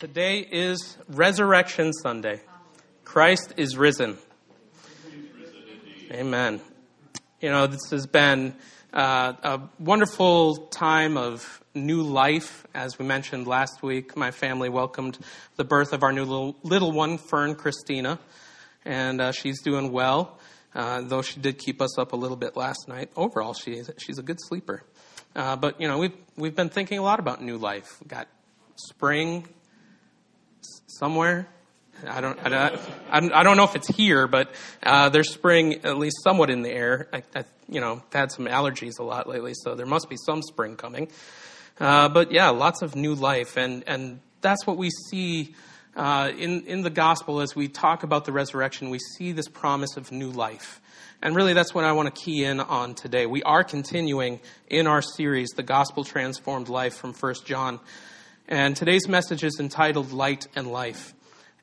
Today is Resurrection Sunday. Christ is risen. Amen. You know, this has been uh, a wonderful time of new life. As we mentioned last week, my family welcomed the birth of our new little, little one, Fern Christina, and uh, she's doing well. Uh, though she did keep us up a little bit last night. Overall, she's she's a good sleeper. Uh, but you know, we've we've been thinking a lot about new life. We've got spring somewhere. I don't, I don't, I don't know if it's here, but uh, there's spring at least somewhat in the air. I, I, you know, I've had some allergies a lot lately, so there must be some spring coming. Uh, but yeah, lots of new life, and and that's what we see uh, in in the gospel as we talk about the resurrection. We see this promise of new life, and really that's what I want to key in on today. We are continuing in our series, the Gospel Transformed Life from First John. And today's message is entitled Light and Life.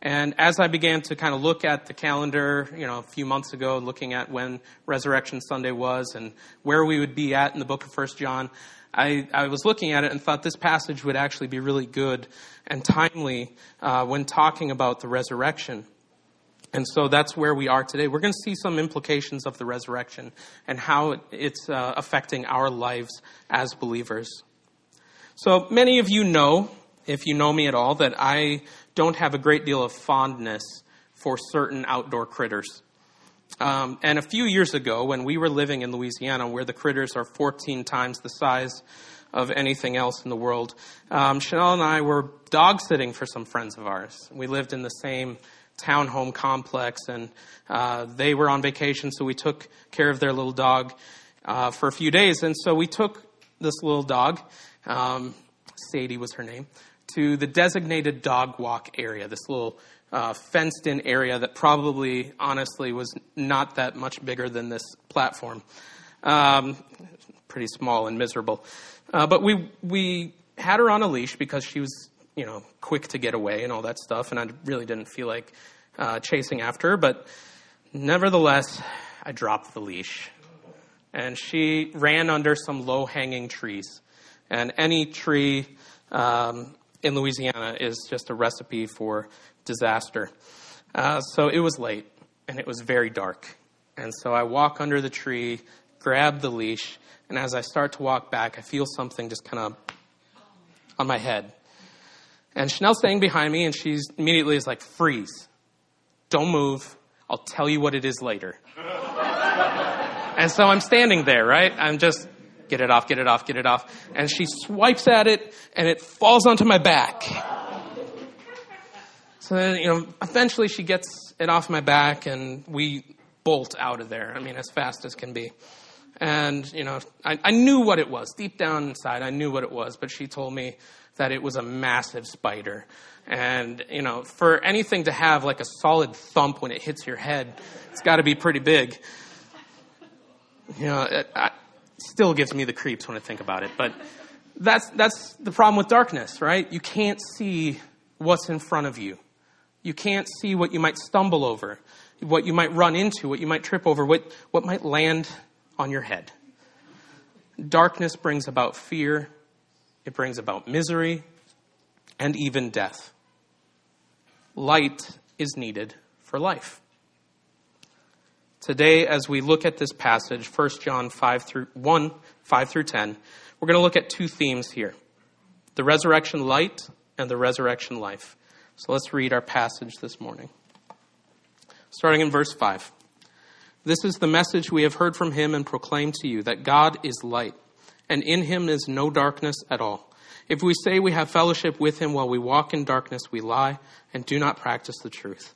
And as I began to kind of look at the calendar, you know, a few months ago, looking at when Resurrection Sunday was and where we would be at in the book of First John, I, I was looking at it and thought this passage would actually be really good and timely uh, when talking about the resurrection. And so that's where we are today. We're going to see some implications of the resurrection and how it's uh, affecting our lives as believers. So many of you know, if you know me at all, that I don't have a great deal of fondness for certain outdoor critters. Um, and a few years ago, when we were living in Louisiana, where the critters are 14 times the size of anything else in the world, um, Chanel and I were dog sitting for some friends of ours. We lived in the same townhome complex, and uh, they were on vacation, so we took care of their little dog uh, for a few days. And so we took this little dog um, Sadie was her name, to the designated dog walk area, this little uh, fenced in area that probably, honestly, was not that much bigger than this platform. Um, pretty small and miserable. Uh, but we, we had her on a leash because she was, you know, quick to get away and all that stuff, and I really didn't feel like uh, chasing after her. But nevertheless, I dropped the leash. And she ran under some low hanging trees. And any tree um, in Louisiana is just a recipe for disaster. Uh, so it was late and it was very dark. And so I walk under the tree, grab the leash, and as I start to walk back, I feel something just kind of on my head. And Chanel's staying behind me, and she immediately is like, freeze. Don't move. I'll tell you what it is later. and so I'm standing there, right? I'm just Get it off, get it off, get it off. And she swipes at it and it falls onto my back. So then, you know, eventually she gets it off my back and we bolt out of there. I mean, as fast as can be. And, you know, I, I knew what it was. Deep down inside, I knew what it was, but she told me that it was a massive spider. And, you know, for anything to have like a solid thump when it hits your head, it's got to be pretty big. You know, still gives me the creeps when I think about it. But that's, that's the problem with darkness, right? You can't see what's in front of you. You can't see what you might stumble over, what you might run into, what you might trip over, what, what might land on your head. Darkness brings about fear, it brings about misery, and even death. Light is needed for life. Today, as we look at this passage, 1 John 5 through 1, 5 through 10, we're going to look at two themes here the resurrection light and the resurrection life. So let's read our passage this morning. Starting in verse 5. This is the message we have heard from him and proclaimed to you that God is light, and in him is no darkness at all. If we say we have fellowship with him while we walk in darkness, we lie and do not practice the truth.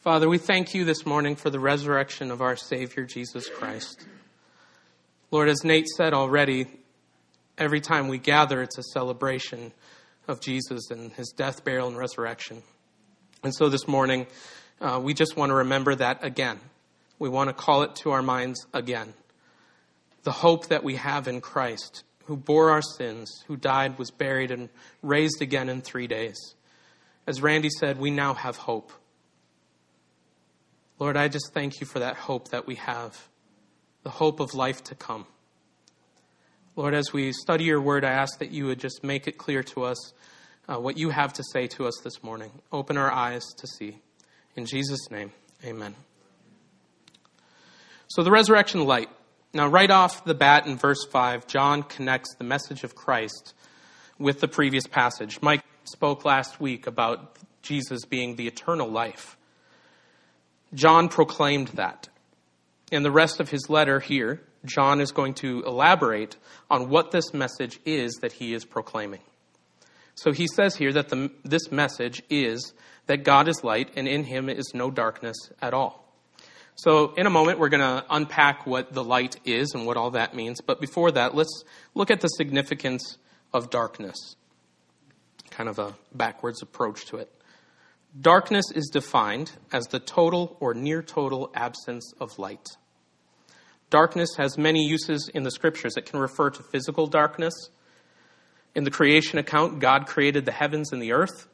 Father, we thank you this morning for the resurrection of our Savior, Jesus Christ. Lord, as Nate said already, every time we gather, it's a celebration of Jesus and his death, burial, and resurrection. And so this morning, uh, we just want to remember that again. We want to call it to our minds again. The hope that we have in Christ, who bore our sins, who died, was buried, and raised again in three days. As Randy said, we now have hope. Lord, I just thank you for that hope that we have, the hope of life to come. Lord, as we study your word, I ask that you would just make it clear to us uh, what you have to say to us this morning. Open our eyes to see. In Jesus' name, amen. So, the resurrection light. Now, right off the bat in verse 5, John connects the message of Christ with the previous passage. Mike spoke last week about Jesus being the eternal life. John proclaimed that. In the rest of his letter here, John is going to elaborate on what this message is that he is proclaiming. So he says here that the, this message is that God is light and in him is no darkness at all. So, in a moment, we're going to unpack what the light is and what all that means. But before that, let's look at the significance of darkness. Kind of a backwards approach to it. Darkness is defined as the total or near total absence of light. Darkness has many uses in the scriptures. It can refer to physical darkness. In the creation account, God created the heavens and the earth.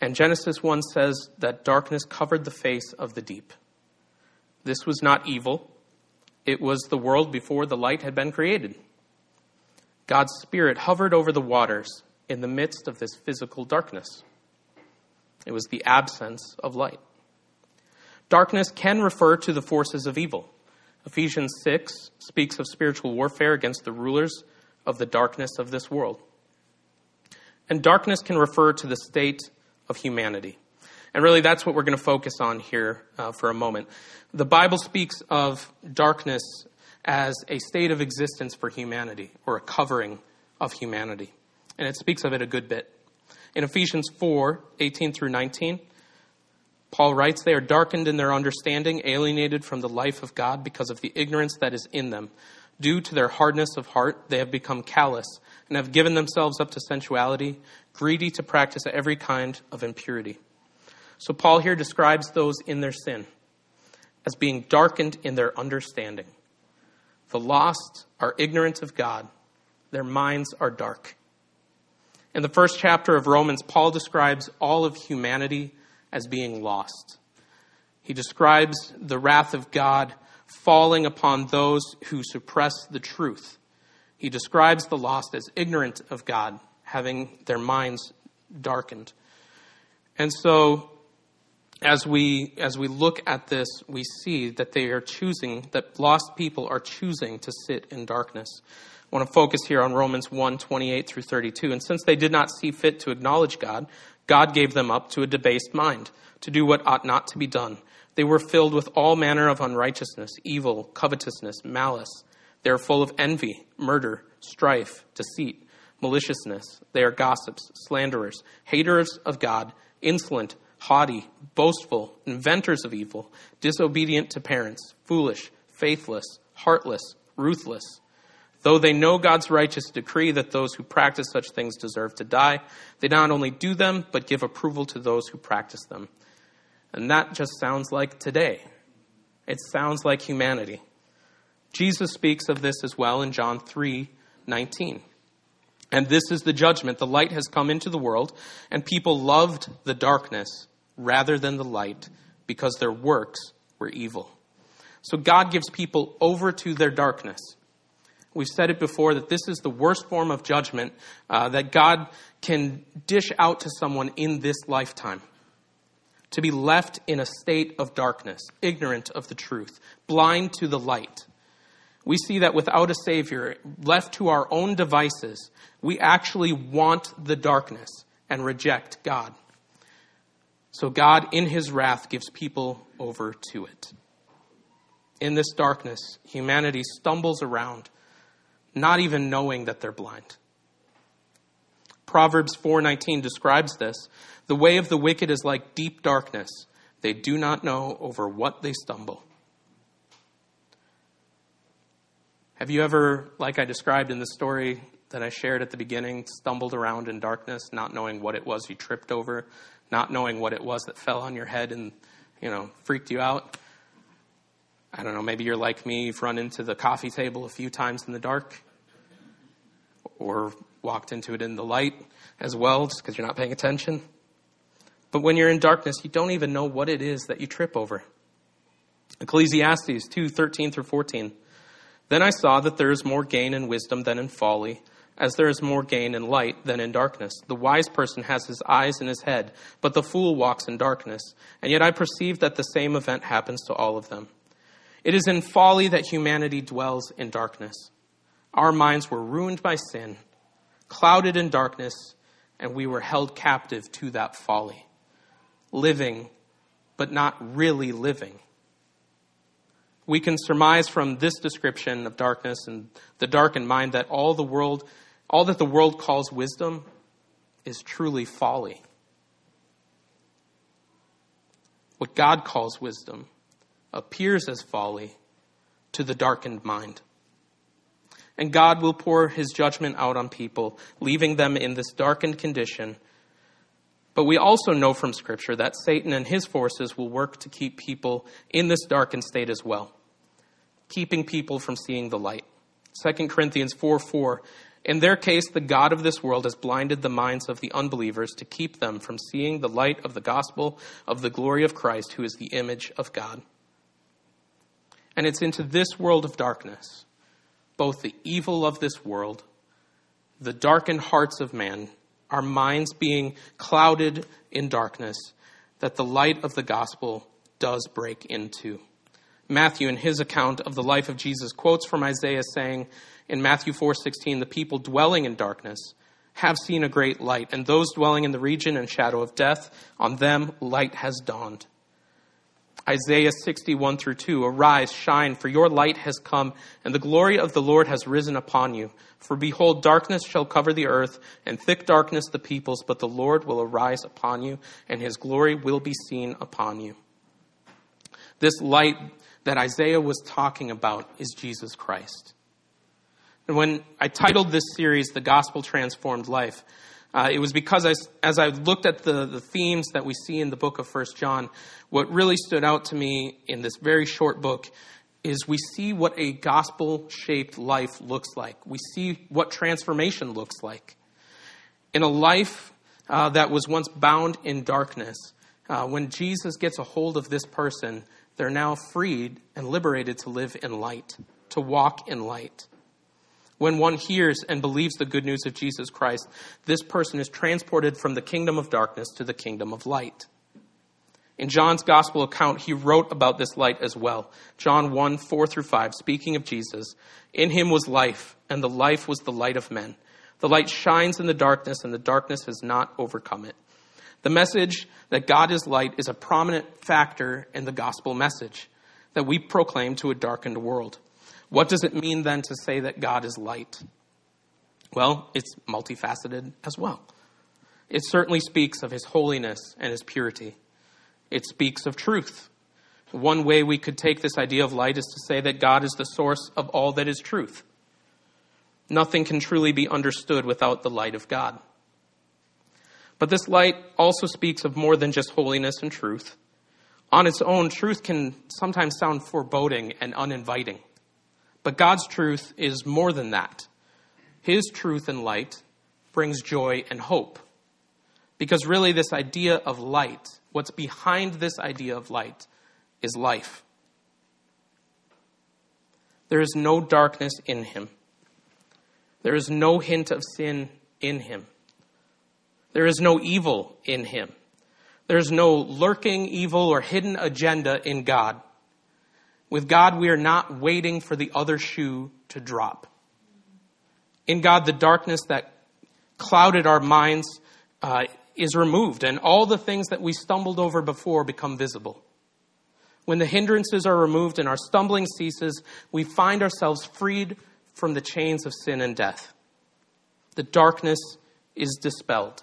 And Genesis 1 says that darkness covered the face of the deep. This was not evil, it was the world before the light had been created. God's Spirit hovered over the waters in the midst of this physical darkness. It was the absence of light. Darkness can refer to the forces of evil. Ephesians 6 speaks of spiritual warfare against the rulers of the darkness of this world. And darkness can refer to the state of humanity. And really, that's what we're going to focus on here uh, for a moment. The Bible speaks of darkness as a state of existence for humanity, or a covering of humanity. And it speaks of it a good bit. In Ephesians 4 18 through 19, Paul writes, They are darkened in their understanding, alienated from the life of God because of the ignorance that is in them. Due to their hardness of heart, they have become callous and have given themselves up to sensuality, greedy to practice every kind of impurity. So, Paul here describes those in their sin as being darkened in their understanding. The lost are ignorant of God, their minds are dark. In the first chapter of Romans, Paul describes all of humanity as being lost. He describes the wrath of God falling upon those who suppress the truth. He describes the lost as ignorant of God, having their minds darkened. And so as we as we look at this, we see that they are choosing that lost people are choosing to sit in darkness. I want to focus here on Romans 1, 28 through 32. And since they did not see fit to acknowledge God, God gave them up to a debased mind, to do what ought not to be done. They were filled with all manner of unrighteousness, evil, covetousness, malice. They are full of envy, murder, strife, deceit, maliciousness. They are gossips, slanderers, haters of God, insolent, haughty, boastful, inventors of evil, disobedient to parents, foolish, faithless, heartless, ruthless. Though they know God's righteous decree that those who practice such things deserve to die, they not only do them, but give approval to those who practice them. And that just sounds like today. It sounds like humanity. Jesus speaks of this as well in John 3 19. And this is the judgment. The light has come into the world, and people loved the darkness rather than the light because their works were evil. So God gives people over to their darkness. We've said it before that this is the worst form of judgment uh, that God can dish out to someone in this lifetime to be left in a state of darkness, ignorant of the truth, blind to the light. We see that without a Savior, left to our own devices, we actually want the darkness and reject God. So God, in His wrath, gives people over to it. In this darkness, humanity stumbles around, not even knowing that they're blind. Proverbs 4:19 describes this the way of the wicked is like deep darkness. They do not know over what they stumble. Have you ever, like I described in the story that I shared at the beginning, stumbled around in darkness, not knowing what it was you tripped over, not knowing what it was that fell on your head and, you know, freaked you out. I don't know, maybe you're like me, you've run into the coffee table a few times in the dark or walked into it in the light as well, just because you're not paying attention. But when you're in darkness, you don't even know what it is that you trip over. Ecclesiastes 2 13 through 14. Then I saw that there is more gain in wisdom than in folly, as there is more gain in light than in darkness. The wise person has his eyes in his head, but the fool walks in darkness. And yet I perceive that the same event happens to all of them. It is in folly that humanity dwells in darkness. Our minds were ruined by sin, clouded in darkness, and we were held captive to that folly, living, but not really living. We can surmise from this description of darkness and the darkened mind that all the world, all that the world calls wisdom is truly folly. What God calls wisdom appears as folly to the darkened mind. And God will pour his judgment out on people, leaving them in this darkened condition. But we also know from Scripture that Satan and his forces will work to keep people in this darkened state as well, keeping people from seeing the light. 2 Corinthians 4 4. In their case, the God of this world has blinded the minds of the unbelievers to keep them from seeing the light of the gospel of the glory of Christ, who is the image of God. And it's into this world of darkness, both the evil of this world, the darkened hearts of man, our minds being clouded in darkness, that the light of the gospel does break into. Matthew, in his account of the life of Jesus, quotes from Isaiah saying in Matthew 4:16, "The people dwelling in darkness have seen a great light, and those dwelling in the region and shadow of death, on them light has dawned." Isaiah 61 through 2 Arise, shine, for your light has come, and the glory of the Lord has risen upon you. For behold, darkness shall cover the earth, and thick darkness the peoples, but the Lord will arise upon you, and his glory will be seen upon you. This light that Isaiah was talking about is Jesus Christ. And when I titled this series, The Gospel Transformed Life, uh, it was because I, as I looked at the, the themes that we see in the book of First John, what really stood out to me in this very short book is we see what a gospel shaped life looks like. We see what transformation looks like. In a life uh, that was once bound in darkness, uh, when Jesus gets a hold of this person, they're now freed and liberated to live in light, to walk in light. When one hears and believes the good news of Jesus Christ, this person is transported from the kingdom of darkness to the kingdom of light. In John's gospel account, he wrote about this light as well. John 1 4 through 5, speaking of Jesus, in him was life, and the life was the light of men. The light shines in the darkness, and the darkness has not overcome it. The message that God is light is a prominent factor in the gospel message that we proclaim to a darkened world. What does it mean then to say that God is light? Well, it's multifaceted as well. It certainly speaks of his holiness and his purity. It speaks of truth. One way we could take this idea of light is to say that God is the source of all that is truth. Nothing can truly be understood without the light of God. But this light also speaks of more than just holiness and truth. On its own, truth can sometimes sound foreboding and uninviting. But God's truth is more than that. His truth and light brings joy and hope. Because really, this idea of light, what's behind this idea of light, is life. There is no darkness in him. There is no hint of sin in him. There is no evil in him. There is no lurking evil or hidden agenda in God. With God, we are not waiting for the other shoe to drop. In God, the darkness that clouded our minds uh, is removed, and all the things that we stumbled over before become visible. When the hindrances are removed and our stumbling ceases, we find ourselves freed from the chains of sin and death. The darkness is dispelled.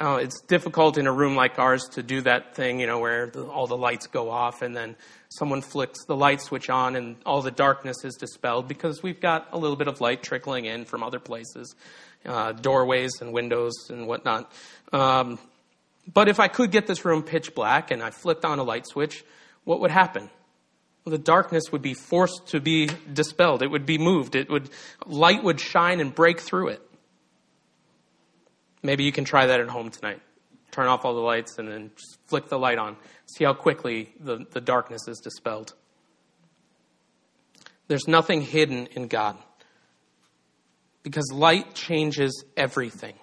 Oh, it's difficult in a room like ours to do that thing, you know, where the, all the lights go off and then someone flicks the light switch on and all the darkness is dispelled because we've got a little bit of light trickling in from other places. uh, doorways and windows and whatnot. Um, but if I could get this room pitch black and I flipped on a light switch, what would happen? Well, the darkness would be forced to be dispelled. It would be moved. It would, light would shine and break through it. Maybe you can try that at home tonight. Turn off all the lights and then just flick the light on. See how quickly the, the darkness is dispelled. There's nothing hidden in God because light changes everything.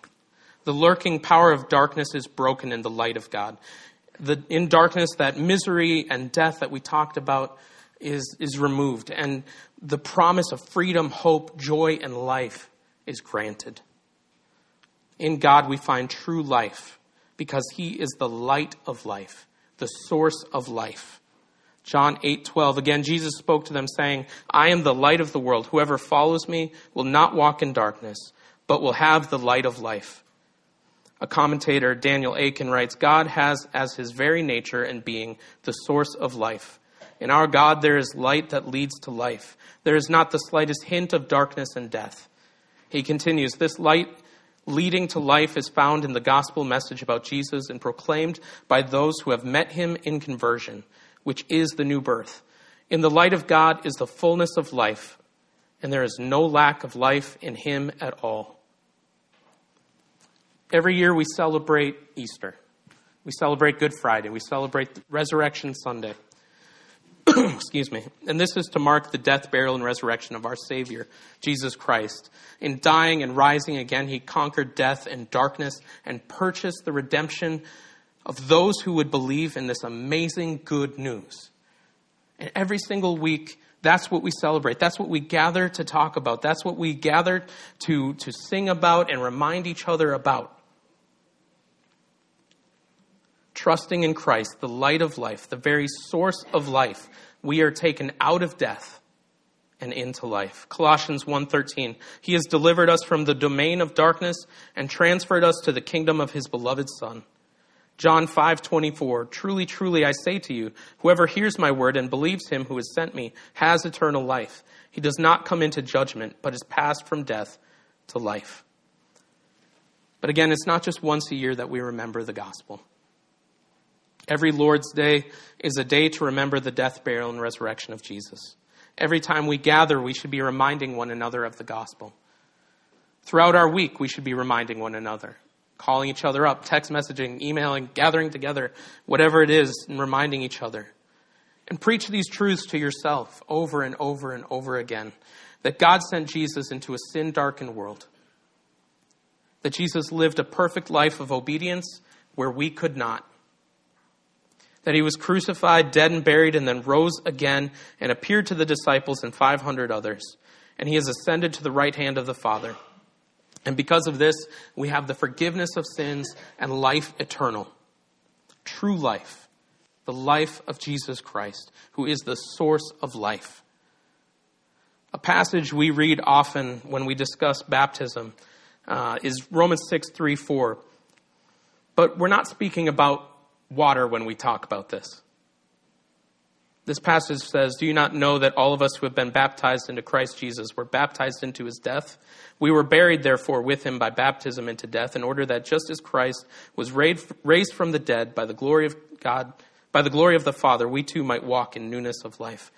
The lurking power of darkness is broken in the light of God. The, in darkness, that misery and death that we talked about is, is removed, and the promise of freedom, hope, joy, and life is granted. In God, we find true life because He is the light of life, the source of life. John 8:12 again Jesus spoke to them saying, "I am the light of the world. Whoever follows me will not walk in darkness, but will have the light of life." A commentator, Daniel Akin writes, "God has as his very nature and being the source of life. In our God there is light that leads to life. There is not the slightest hint of darkness and death." He continues, "This light leading to life is found in the gospel message about Jesus and proclaimed by those who have met him in conversion, which is the new birth. In the light of God is the fullness of life, and there is no lack of life in him at all. Every year we celebrate Easter. We celebrate Good Friday. We celebrate Resurrection Sunday. Excuse me. And this is to mark the death, burial, and resurrection of our Savior, Jesus Christ. In dying and rising again, he conquered death and darkness and purchased the redemption of those who would believe in this amazing good news. And every single week, that's what we celebrate. That's what we gather to talk about. That's what we gather to, to sing about and remind each other about trusting in Christ, the light of life, the very source of life, we are taken out of death and into life. Colossians 1:13 He has delivered us from the domain of darkness and transferred us to the kingdom of his beloved son. John 5:24 Truly truly I say to you whoever hears my word and believes him who has sent me has eternal life. He does not come into judgment but is passed from death to life. But again, it's not just once a year that we remember the gospel. Every Lord's Day is a day to remember the death, burial, and resurrection of Jesus. Every time we gather, we should be reminding one another of the gospel. Throughout our week, we should be reminding one another, calling each other up, text messaging, emailing, gathering together, whatever it is, and reminding each other. And preach these truths to yourself over and over and over again that God sent Jesus into a sin darkened world, that Jesus lived a perfect life of obedience where we could not that he was crucified, dead, and buried, and then rose again and appeared to the disciples and 500 others. And he has ascended to the right hand of the Father. And because of this, we have the forgiveness of sins and life eternal. True life. The life of Jesus Christ, who is the source of life. A passage we read often when we discuss baptism uh, is Romans 6 3 4. But we're not speaking about water when we talk about this. This passage says, Do you not know that all of us who have been baptized into Christ Jesus were baptized into his death? We were buried, therefore, with him by baptism into death, in order that just as Christ was raised from the dead by the glory of God, by the glory of the Father, we too might walk in newness of life.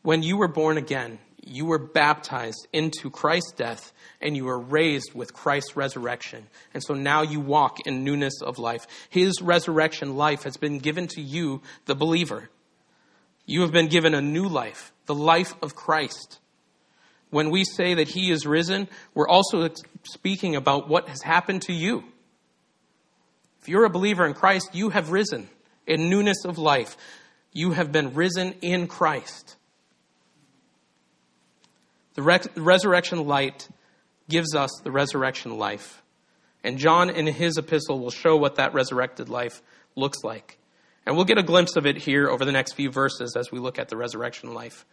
When you were born again, you were baptized into Christ's death and you were raised with Christ's resurrection. And so now you walk in newness of life. His resurrection life has been given to you, the believer. You have been given a new life, the life of Christ. When we say that he is risen, we're also speaking about what has happened to you. If you're a believer in Christ, you have risen in newness of life. You have been risen in Christ. The resurrection light gives us the resurrection life. And John, in his epistle, will show what that resurrected life looks like. And we'll get a glimpse of it here over the next few verses as we look at the resurrection life.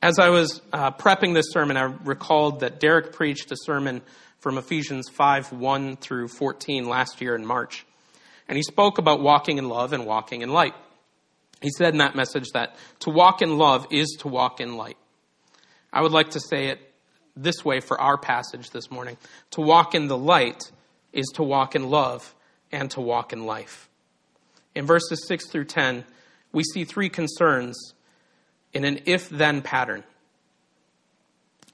As I was uh, prepping this sermon, I recalled that Derek preached a sermon from Ephesians 5 1 through 14 last year in March. And he spoke about walking in love and walking in light. He said in that message that to walk in love is to walk in light. I would like to say it this way for our passage this morning. To walk in the light is to walk in love and to walk in life. In verses 6 through 10, we see three concerns in an if then pattern.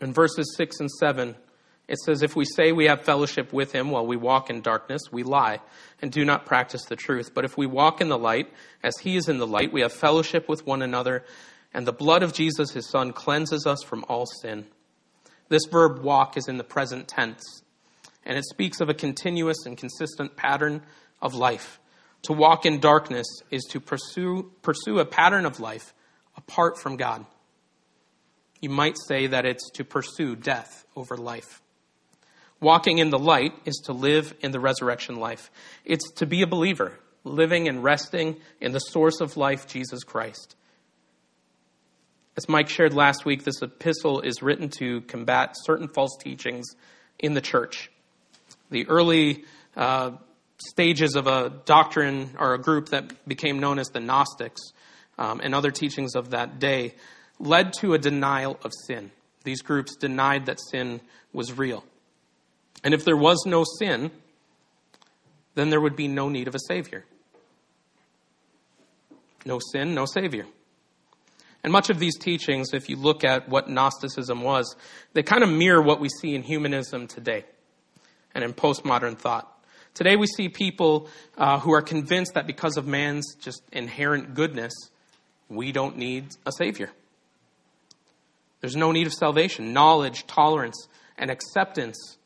In verses 6 and 7, it says, If we say we have fellowship with him while we walk in darkness, we lie and do not practice the truth. But if we walk in the light, as he is in the light, we have fellowship with one another, and the blood of Jesus, his son, cleanses us from all sin. This verb walk is in the present tense, and it speaks of a continuous and consistent pattern of life. To walk in darkness is to pursue, pursue a pattern of life apart from God. You might say that it's to pursue death over life. Walking in the light is to live in the resurrection life. It's to be a believer, living and resting in the source of life, Jesus Christ. As Mike shared last week, this epistle is written to combat certain false teachings in the church. The early uh, stages of a doctrine or a group that became known as the Gnostics um, and other teachings of that day led to a denial of sin. These groups denied that sin was real. And if there was no sin, then there would be no need of a Savior. No sin, no Savior. And much of these teachings, if you look at what Gnosticism was, they kind of mirror what we see in humanism today and in postmodern thought. Today we see people uh, who are convinced that because of man's just inherent goodness, we don't need a Savior. There's no need of salvation. Knowledge, tolerance, and acceptance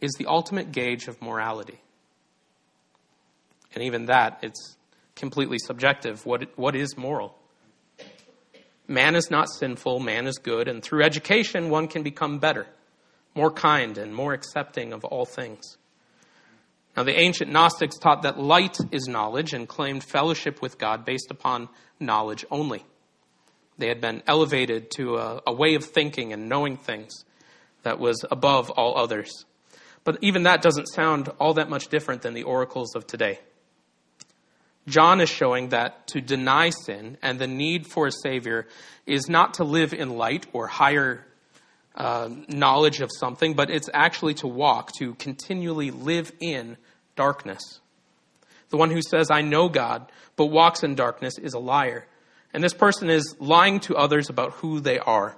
is the ultimate gauge of morality. And even that, it's completely subjective. What, what is moral? Man is not sinful, man is good, and through education, one can become better, more kind, and more accepting of all things. Now, the ancient Gnostics taught that light is knowledge and claimed fellowship with God based upon knowledge only. They had been elevated to a, a, way of thinking and knowing things that was above all others. But even that doesn't sound all that much different than the oracles of today. John is showing that to deny sin and the need for a Savior is not to live in light or higher uh, knowledge of something, but it's actually to walk, to continually live in darkness. The one who says, I know God, but walks in darkness is a liar. And this person is lying to others about who they are.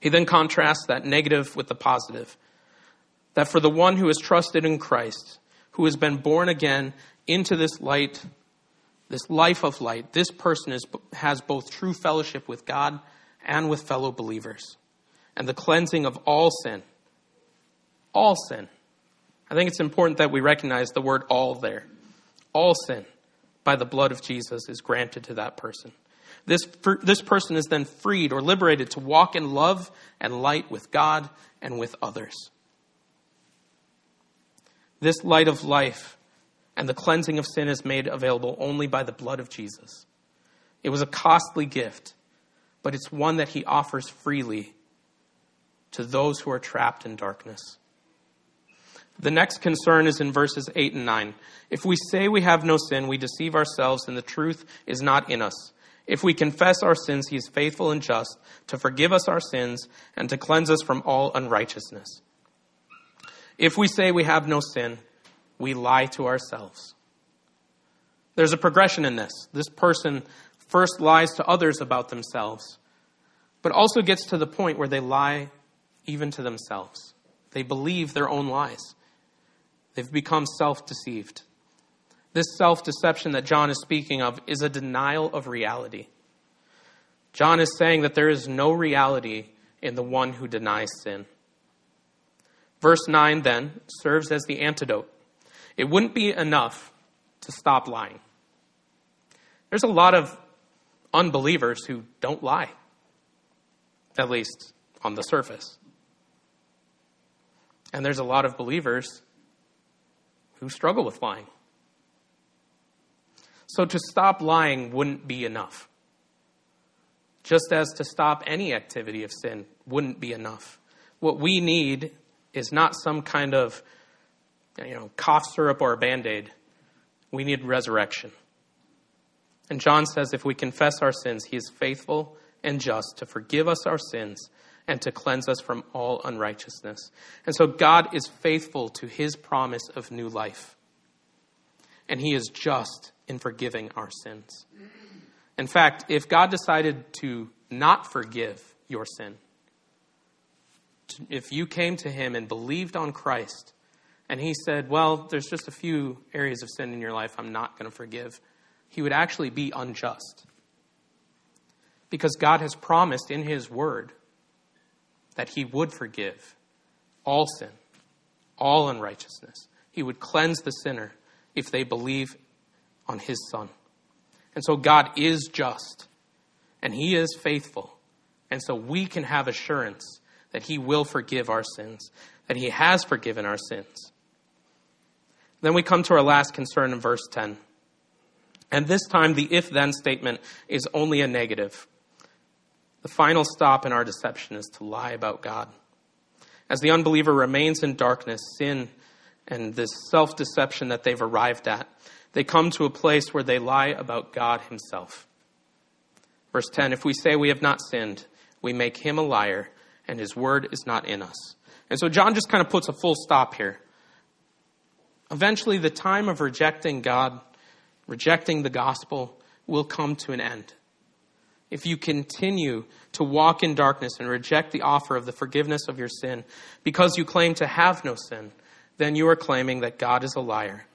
He then contrasts that negative with the positive. That for the one who has trusted in Christ, who has been born again into this light, this life of light, this person is, has both true fellowship with God and with fellow believers and the cleansing of all sin. All sin. I think it's important that we recognize the word all there. All sin by the blood of Jesus is granted to that person. This, this person is then freed or liberated to walk in love and light with God and with others. This light of life and the cleansing of sin is made available only by the blood of Jesus. It was a costly gift, but it's one that he offers freely to those who are trapped in darkness. The next concern is in verses 8 and 9. If we say we have no sin, we deceive ourselves, and the truth is not in us. If we confess our sins, he is faithful and just to forgive us our sins and to cleanse us from all unrighteousness. If we say we have no sin, we lie to ourselves. There's a progression in this. This person first lies to others about themselves, but also gets to the point where they lie even to themselves. They believe their own lies. They've become self deceived. This self deception that John is speaking of is a denial of reality. John is saying that there is no reality in the one who denies sin. Verse 9 then serves as the antidote. It wouldn't be enough to stop lying. There's a lot of unbelievers who don't lie, at least on the surface. And there's a lot of believers who struggle with lying. So to stop lying wouldn't be enough. Just as to stop any activity of sin wouldn't be enough. What we need is not some kind of you know, cough syrup or a band aid. We need resurrection. And John says if we confess our sins, he is faithful and just to forgive us our sins and to cleanse us from all unrighteousness. And so God is faithful to his promise of new life. And he is just in forgiving our sins. In fact, if God decided to not forgive your sin, if you came to him and believed on Christ, and he said, Well, there's just a few areas of sin in your life I'm not going to forgive, he would actually be unjust. Because God has promised in his word that he would forgive all sin, all unrighteousness. He would cleanse the sinner if they believe on his Son. And so God is just, and he is faithful. And so we can have assurance that he will forgive our sins, that he has forgiven our sins. Then we come to our last concern in verse 10. And this time, the if then statement is only a negative. The final stop in our deception is to lie about God. As the unbeliever remains in darkness, sin, and this self deception that they've arrived at, they come to a place where they lie about God Himself. Verse 10 If we say we have not sinned, we make Him a liar, and His word is not in us. And so John just kind of puts a full stop here. Eventually, the time of rejecting God, rejecting the gospel, will come to an end if you continue to walk in darkness and reject the offer of the forgiveness of your sin because you claim to have no sin, then you are claiming that God is a liar.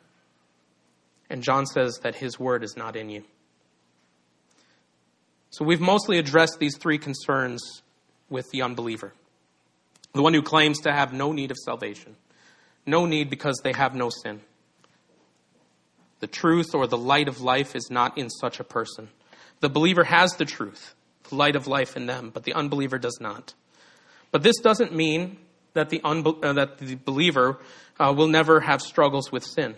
And John says that his word is not in you. So we've mostly addressed these three concerns with the unbeliever the one who claims to have no need of salvation, no need because they have no sin. The truth or the light of life is not in such a person. The believer has the truth, the light of life in them, but the unbeliever does not. But this doesn't mean that the, unbe- uh, that the believer uh, will never have struggles with sin.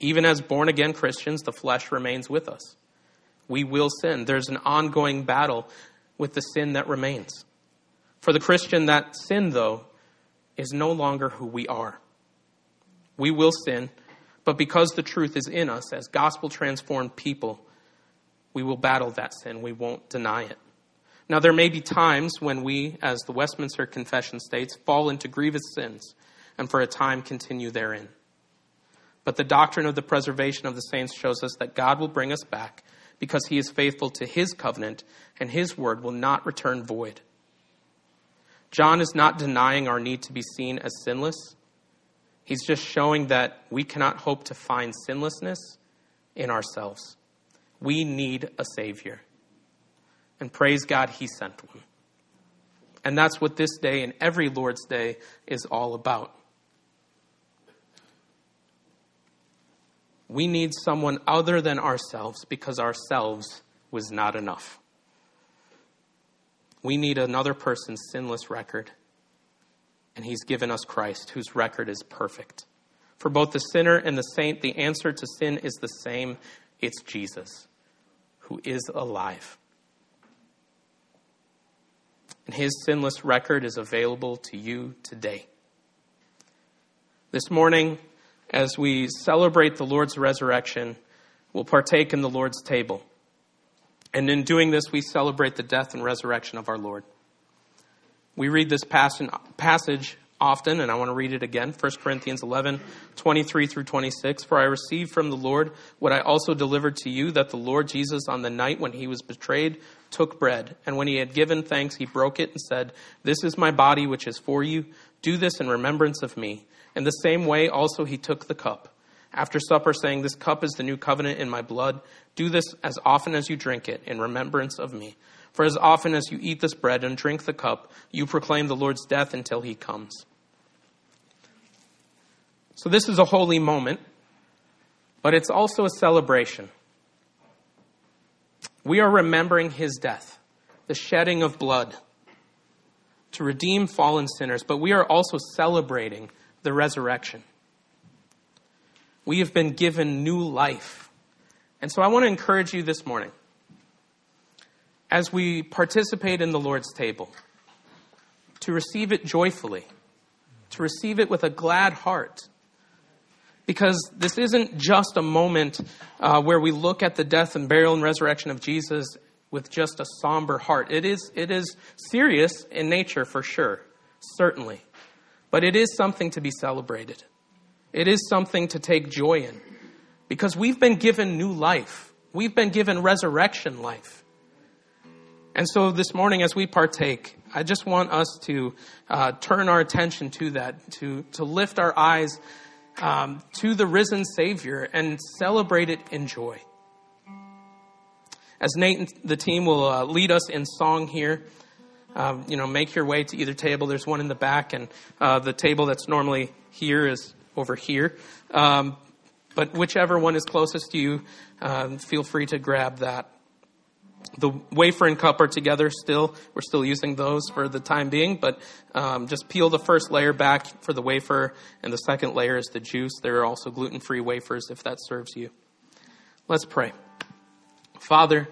Even as born again Christians, the flesh remains with us. We will sin. There's an ongoing battle with the sin that remains. For the Christian, that sin, though, is no longer who we are. We will sin, but because the truth is in us as gospel transformed people, we will battle that sin. We won't deny it. Now, there may be times when we, as the Westminster Confession states, fall into grievous sins and for a time continue therein. But the doctrine of the preservation of the saints shows us that God will bring us back because he is faithful to his covenant and his word will not return void. John is not denying our need to be seen as sinless. He's just showing that we cannot hope to find sinlessness in ourselves. We need a Savior. And praise God, He sent one. And that's what this day and every Lord's Day is all about. We need someone other than ourselves because ourselves was not enough. We need another person's sinless record. And He's given us Christ, whose record is perfect. For both the sinner and the saint, the answer to sin is the same it's Jesus who is alive. And his sinless record is available to you today. This morning, as we celebrate the Lord's resurrection, we'll partake in the Lord's table. And in doing this, we celebrate the death and resurrection of our Lord. We read this passage often, and I want to read it again 1 Corinthians 11, 23 through 26. For I received from the Lord what I also delivered to you that the Lord Jesus, on the night when he was betrayed, took bread. And when he had given thanks, he broke it and said, This is my body, which is for you. Do this in remembrance of me. In the same way, also he took the cup. After supper, saying, This cup is the new covenant in my blood. Do this as often as you drink it in remembrance of me. For as often as you eat this bread and drink the cup, you proclaim the Lord's death until he comes. So, this is a holy moment, but it's also a celebration. We are remembering his death, the shedding of blood to redeem fallen sinners, but we are also celebrating the resurrection. We have been given new life. And so I want to encourage you this morning as we participate in the Lord's table to receive it joyfully, to receive it with a glad heart because this isn't just a moment uh, where we look at the death and burial and resurrection of Jesus with just a somber heart. It is, it is serious in nature for sure, certainly. But it is something to be celebrated. It is something to take joy in because we've been given new life. We've been given resurrection life. And so this morning, as we partake, I just want us to uh, turn our attention to that, to, to lift our eyes um, to the risen Savior and celebrate it in joy. As Nate and the team will uh, lead us in song here, um, you know, make your way to either table. There's one in the back, and uh, the table that's normally here is over here. Um, but whichever one is closest to you, um, feel free to grab that. The wafer and cup are together still. We're still using those for the time being, but um, just peel the first layer back for the wafer, and the second layer is the juice. There are also gluten free wafers if that serves you. Let's pray. Father,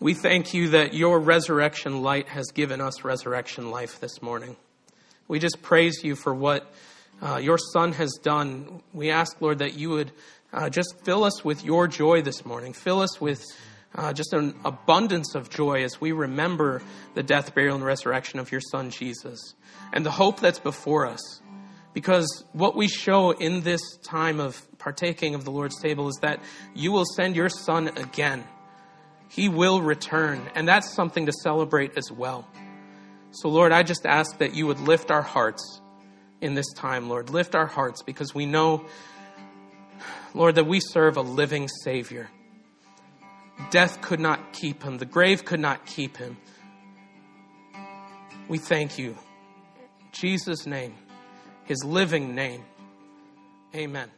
we thank you that your resurrection light has given us resurrection life this morning. We just praise you for what uh, your Son has done. We ask, Lord, that you would uh, just fill us with your joy this morning. Fill us with uh, just an abundance of joy as we remember the death, burial, and resurrection of your Son, Jesus, and the hope that's before us. Because what we show in this time of partaking of the Lord's table is that you will send your Son again. He will return, and that's something to celebrate as well. So, Lord, I just ask that you would lift our hearts in this time, Lord. Lift our hearts because we know, Lord, that we serve a living Savior. Death could not keep him, the grave could not keep him. We thank you. In Jesus' name, his living name. Amen.